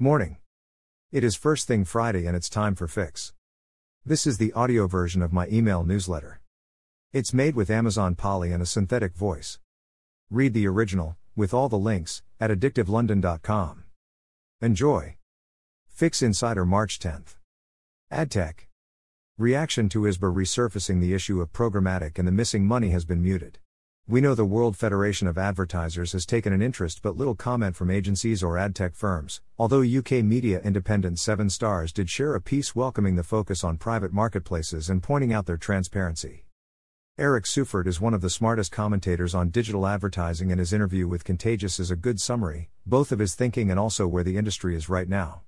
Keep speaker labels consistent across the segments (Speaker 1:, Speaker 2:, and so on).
Speaker 1: Morning. It is first thing Friday and it's time for Fix. This is the audio version of my email newsletter. It's made with Amazon Polly and a synthetic voice. Read the original, with all the links, at addictivelondon.com. Enjoy. Fix Insider March 10th. AdTech. Reaction to ISBA resurfacing the issue of programmatic and the missing money has been muted. We know the World Federation of Advertisers has taken an interest but little comment from agencies or ad tech firms, although UK media independent Seven Stars did share a piece welcoming the focus on private marketplaces and pointing out their transparency. Eric Seufert is one of the smartest commentators on digital advertising and his interview with Contagious is a good summary, both of his thinking and also where the industry is right now.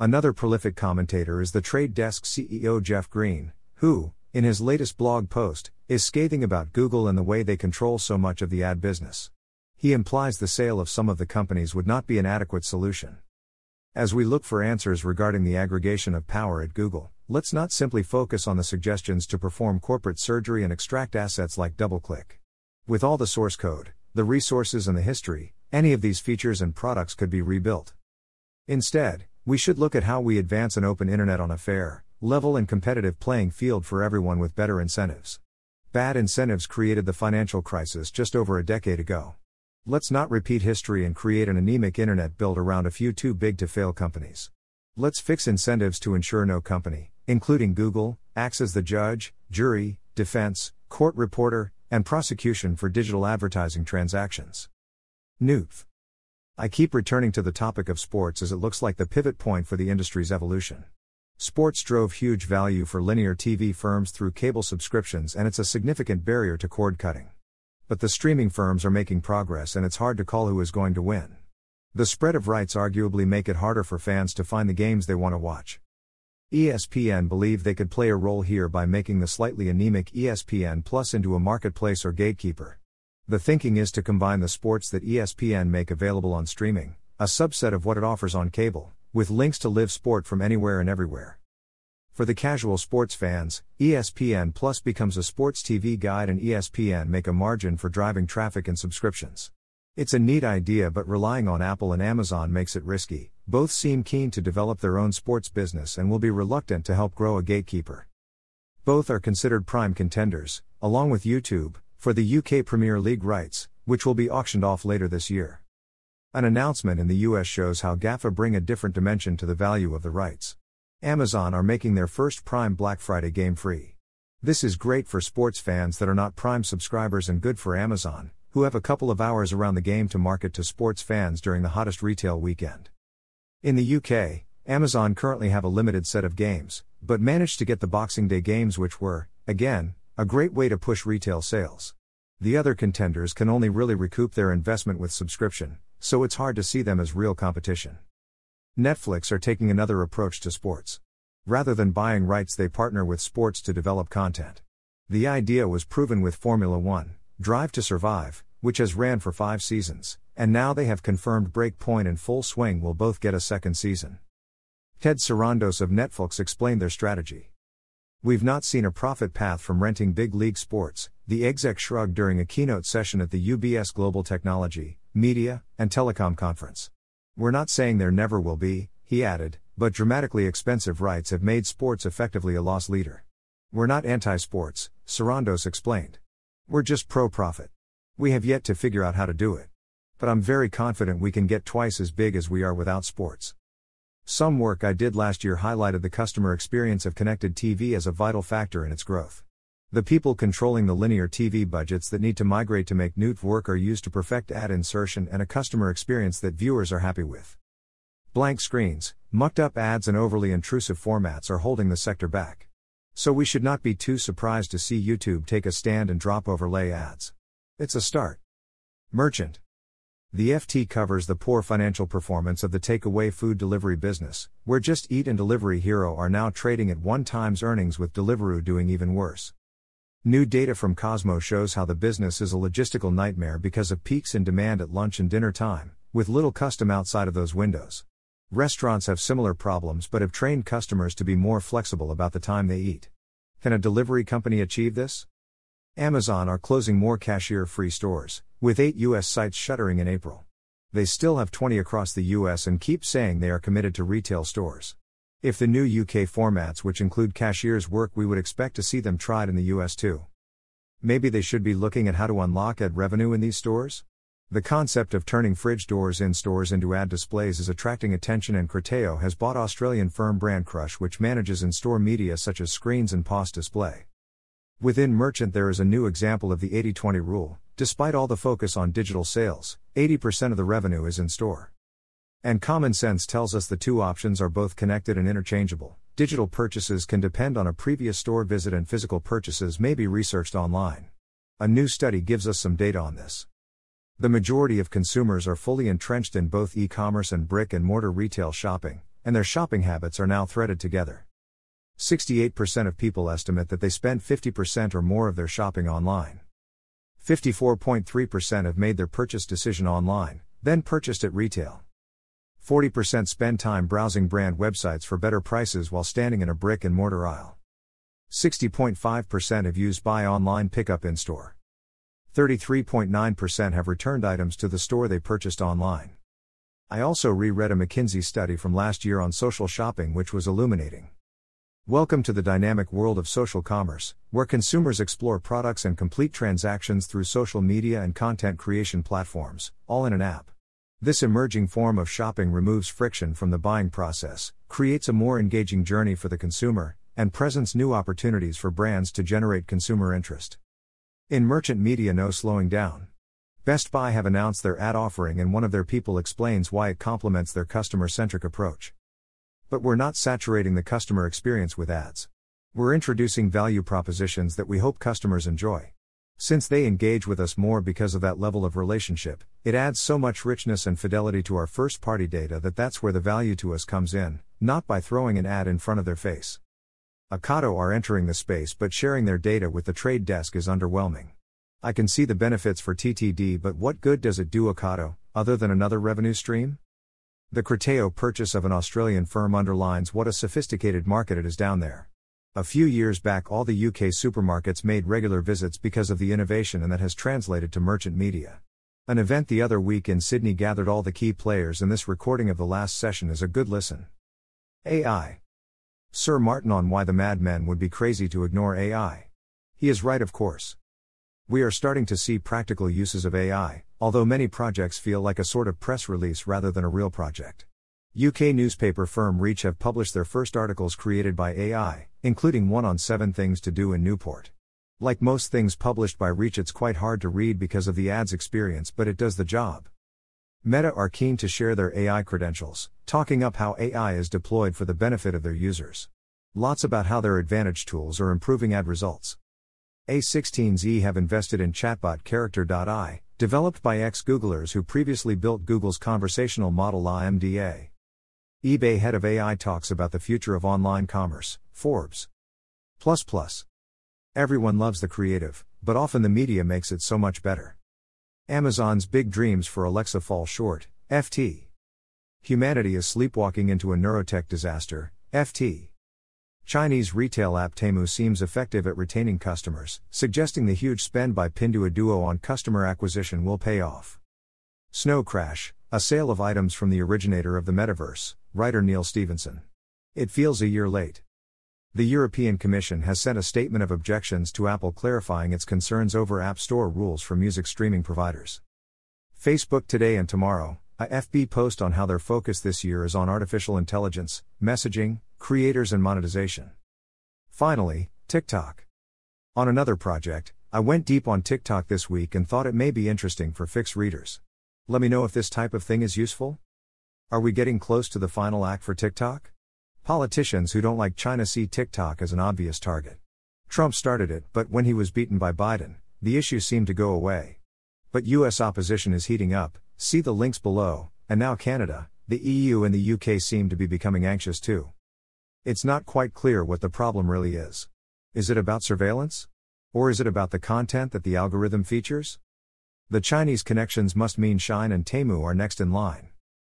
Speaker 1: Another prolific commentator is the Trade Desk CEO Jeff Green, who, in his latest blog post, is scathing about Google and the way they control so much of the ad business. He implies the sale of some of the companies would not be an adequate solution. As we look for answers regarding the aggregation of power at Google, let's not simply focus on the suggestions to perform corporate surgery and extract assets like DoubleClick. With all the source code, the resources, and the history, any of these features and products could be rebuilt. Instead, we should look at how we advance an open internet on a fair, level, and competitive playing field for everyone with better incentives. Bad incentives created the financial crisis just over a decade ago. Let's not repeat history and create an anemic internet built around a few too big to fail companies. Let's fix incentives to ensure no company, including Google, acts as the judge, jury, defense, court reporter, and prosecution for digital advertising transactions. NewTV. I keep returning to the topic of sports as it looks like the pivot point for the industry's evolution. Sports drove huge value for linear TV firms through cable subscriptions, and it's a significant barrier to cord cutting. But the streaming firms are making progress, and it's hard to call who is going to win. The spread of rights arguably make it harder for fans to find the games they want to watch. ESPN believe they could play a role here by making the slightly anemic ESPN Plus into a marketplace or gatekeeper. The thinking is to combine the sports that ESPN make available on streaming, a subset of what it offers on cable, with links to live sport from anywhere and everywhere. For the casual sports fans, ESPN Plus becomes a sports TV guide and ESPN make a margin for driving traffic and subscriptions. It's a neat idea, but relying on Apple and Amazon makes it risky. Both seem keen to develop their own sports business and will be reluctant to help grow a gatekeeper. Both are considered prime contenders, along with YouTube, for the UK Premier League rights, which will be auctioned off later this year. An announcement in the US shows how GAFA bring a different dimension to the value of the rights. Amazon are making their first Prime Black Friday game free. This is great for sports fans that are not Prime subscribers and good for Amazon, who have a couple of hours around the game to market to sports fans during the hottest retail weekend. In the UK, Amazon currently have a limited set of games, but managed to get the Boxing Day games, which were, again, a great way to push retail sales. The other contenders can only really recoup their investment with subscription, so it's hard to see them as real competition. Netflix are taking another approach to sports. Rather than buying rights, they partner with sports to develop content. The idea was proven with Formula One, Drive to Survive, which has ran for five seasons, and now they have confirmed Breakpoint and Full Swing will both get a second season. Ted Sarandos of Netflix explained their strategy. We've not seen a profit path from renting big league sports, the exec shrugged during a keynote session at the UBS Global Technology, Media, and Telecom Conference. We're not saying there never will be, he added, but dramatically expensive rights have made sports effectively a loss leader. We're not anti sports, Sarandos explained. We're just pro profit. We have yet to figure out how to do it. But I'm very confident we can get twice as big as we are without sports. Some work I did last year highlighted the customer experience of connected TV as a vital factor in its growth. The people controlling the linear TV budgets that need to migrate to make Newt work are used to perfect ad insertion and a customer experience that viewers are happy with. Blank screens, mucked up ads, and overly intrusive formats are holding the sector back. So we should not be too surprised to see YouTube take a stand and drop overlay ads. It's a start. Merchant. The FT covers the poor financial performance of the takeaway food delivery business, where Just Eat and Delivery Hero are now trading at one times earnings with Deliveroo doing even worse. New data from Cosmo shows how the business is a logistical nightmare because of peaks in demand at lunch and dinner time, with little custom outside of those windows. Restaurants have similar problems but have trained customers to be more flexible about the time they eat. Can a delivery company achieve this? Amazon are closing more cashier free stores, with eight U.S. sites shuttering in April. They still have 20 across the US and keep saying they are committed to retail stores. If the new UK formats, which include cashiers, work, we would expect to see them tried in the US too. Maybe they should be looking at how to unlock ad revenue in these stores? The concept of turning fridge doors in stores into ad displays is attracting attention, and Criteo has bought Australian firm Brandcrush, which manages in store media such as screens and POS display. Within Merchant, there is a new example of the 80 20 rule. Despite all the focus on digital sales, 80% of the revenue is in store. And common sense tells us the two options are both connected and interchangeable. Digital purchases can depend on a previous store visit, and physical purchases may be researched online. A new study gives us some data on this. The majority of consumers are fully entrenched in both e commerce and brick and mortar retail shopping, and their shopping habits are now threaded together. 68% of people estimate that they spend 50% or more of their shopping online. 54.3% have made their purchase decision online, then purchased at retail. 40% spend time browsing brand websites for better prices while standing in a brick and mortar aisle. 60.5% have used buy online pickup in store. 33.9% have returned items to the store they purchased online. I also reread a McKinsey study from last year on social shopping, which was illuminating. Welcome to the dynamic world of social commerce, where consumers explore products and complete transactions through social media and content creation platforms, all in an app. This emerging form of shopping removes friction from the buying process, creates a more engaging journey for the consumer, and presents new opportunities for brands to generate consumer interest. In merchant media, no slowing down. Best Buy have announced their ad offering, and one of their people explains why it complements their customer centric approach. But we're not saturating the customer experience with ads. We're introducing value propositions that we hope customers enjoy. Since they engage with us more because of that level of relationship, it adds so much richness and fidelity to our first party data that that's where the value to us comes in, not by throwing an ad in front of their face. Ocado are entering the space, but sharing their data with the trade desk is underwhelming. I can see the benefits for TTD, but what good does it do Ocado, other than another revenue stream? The Criteo purchase of an Australian firm underlines what a sophisticated market it is down there. A few years back, all the UK supermarkets made regular visits because of the innovation, and that has translated to merchant media. An event the other week in Sydney gathered all the key players, and this recording of the last session is a good listen. AI. Sir Martin on why the madmen would be crazy to ignore AI. He is right, of course. We are starting to see practical uses of AI, although many projects feel like a sort of press release rather than a real project. UK newspaper firm Reach have published their first articles created by AI, including one on 7 things to do in Newport. Like most things published by Reach, it's quite hard to read because of the ads experience, but it does the job. Meta are keen to share their AI credentials, talking up how AI is deployed for the benefit of their users. Lots about how their advantage tools are improving ad results. A16Z have invested in chatbot Character.ai, developed by ex Googlers who previously built Google's conversational model LaMDA. eBay head of AI talks about the future of online commerce, Forbes. Plus plus. Everyone loves the creative, but often the media makes it so much better. Amazon's big dreams for Alexa fall short, FT. Humanity is sleepwalking into a neurotech disaster, FT. Chinese retail app Temu seems effective at retaining customers, suggesting the huge spend by Pinduoduo on customer acquisition will pay off. Snow Crash, a sale of items from the originator of the metaverse, writer Neal Stephenson. It feels a year late. The European Commission has sent a statement of objections to Apple clarifying its concerns over App Store rules for music streaming providers. Facebook today and tomorrow, a FB post on how their focus this year is on artificial intelligence, messaging, creators, and monetization. Finally, TikTok. On another project, I went deep on TikTok this week and thought it may be interesting for Fix readers. Let me know if this type of thing is useful. Are we getting close to the final act for TikTok? Politicians who don't like China see TikTok as an obvious target. Trump started it, but when he was beaten by Biden, the issue seemed to go away. But US opposition is heating up, see the links below, and now Canada, the EU, and the UK seem to be becoming anxious too. It's not quite clear what the problem really is. Is it about surveillance? Or is it about the content that the algorithm features? The Chinese connections must mean Shein and Temu are next in line.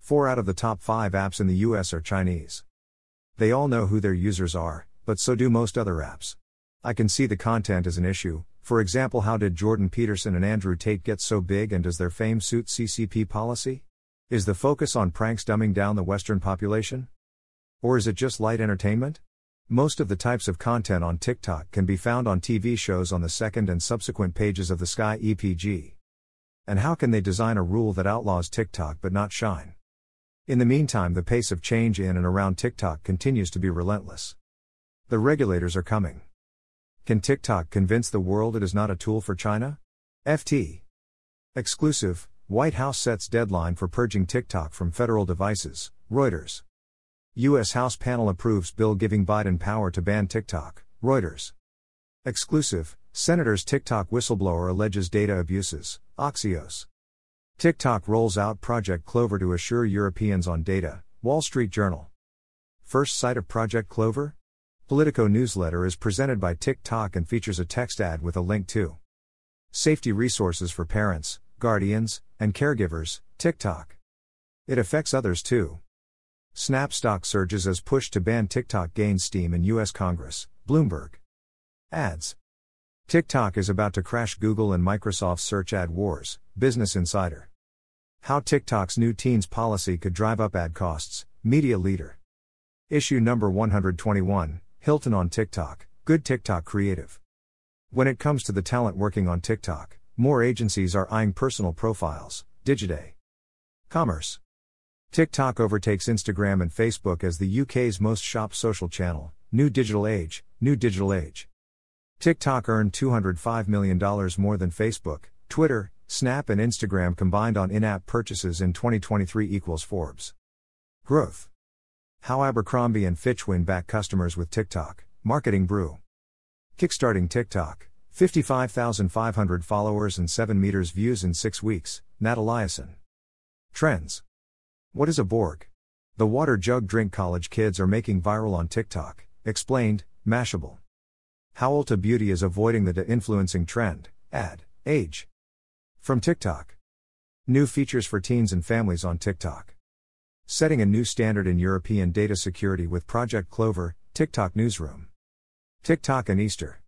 Speaker 1: Four out of the top five apps in the US are Chinese. They all know who their users are, but so do most other apps. I can see the content as an issue. For example, how did Jordan Peterson and Andrew Tate get so big and does their fame suit CCP policy? Is the focus on pranks dumbing down the Western population? Or is it just light entertainment? Most of the types of content on TikTok can be found on TV shows on the second and subsequent pages of the Sky EPG. And how can they design a rule that outlaws TikTok but not Shein? In the meantime, the pace of change in and around TikTok continues to be relentless. The regulators are coming. Can TikTok convince the world it is not a tool for China? FT. Exclusive White House sets deadline for purging TikTok from federal devices, Reuters. U.S. House panel approves bill giving Biden power to ban TikTok, Reuters. Exclusive Senator's TikTok whistleblower alleges data abuses, Axios. TikTok rolls out Project Clover to assure Europeans on data, Wall Street Journal. First sight of Project Clover? Politico newsletter is presented by TikTok and features a text ad with a link to safety resources for parents, guardians, and caregivers, TikTok. It affects others too. Snap stock surges as push to ban TikTok gains steam in U.S. Congress, Bloomberg. Ads. TikTok is about to crash Google and Microsoft's search ad wars, Business Insider. How TikTok's new teens policy could drive up ad costs, Media Leader. Issue number 121 Hilton on TikTok, Good TikTok Creative. When it comes to the talent working on TikTok, more agencies are eyeing personal profiles, Digiday. Commerce. TikTok overtakes Instagram and Facebook as the UK's most shopped social channel. New digital age, new digital age. TikTok earned $205 million more than Facebook, Twitter, Snap, and Instagram combined on in app purchases in 2023 equals Forbes. Growth. How Abercrombie and Fitch win back customers with TikTok, Marketing Brew. Kickstarting TikTok, 55,500 followers and 7 meters views in 6 weeks, Nat Eliason. Trends. What is a Borg? The water jug drink college kids are making viral on TikTok, explained, Mashable. How Ulta Beauty is avoiding the de influencing trend, ad, age. From TikTok. New features for teens and families on TikTok. Setting a new standard in European data security with Project Clover, TikTok Newsroom. TikTok and Easter.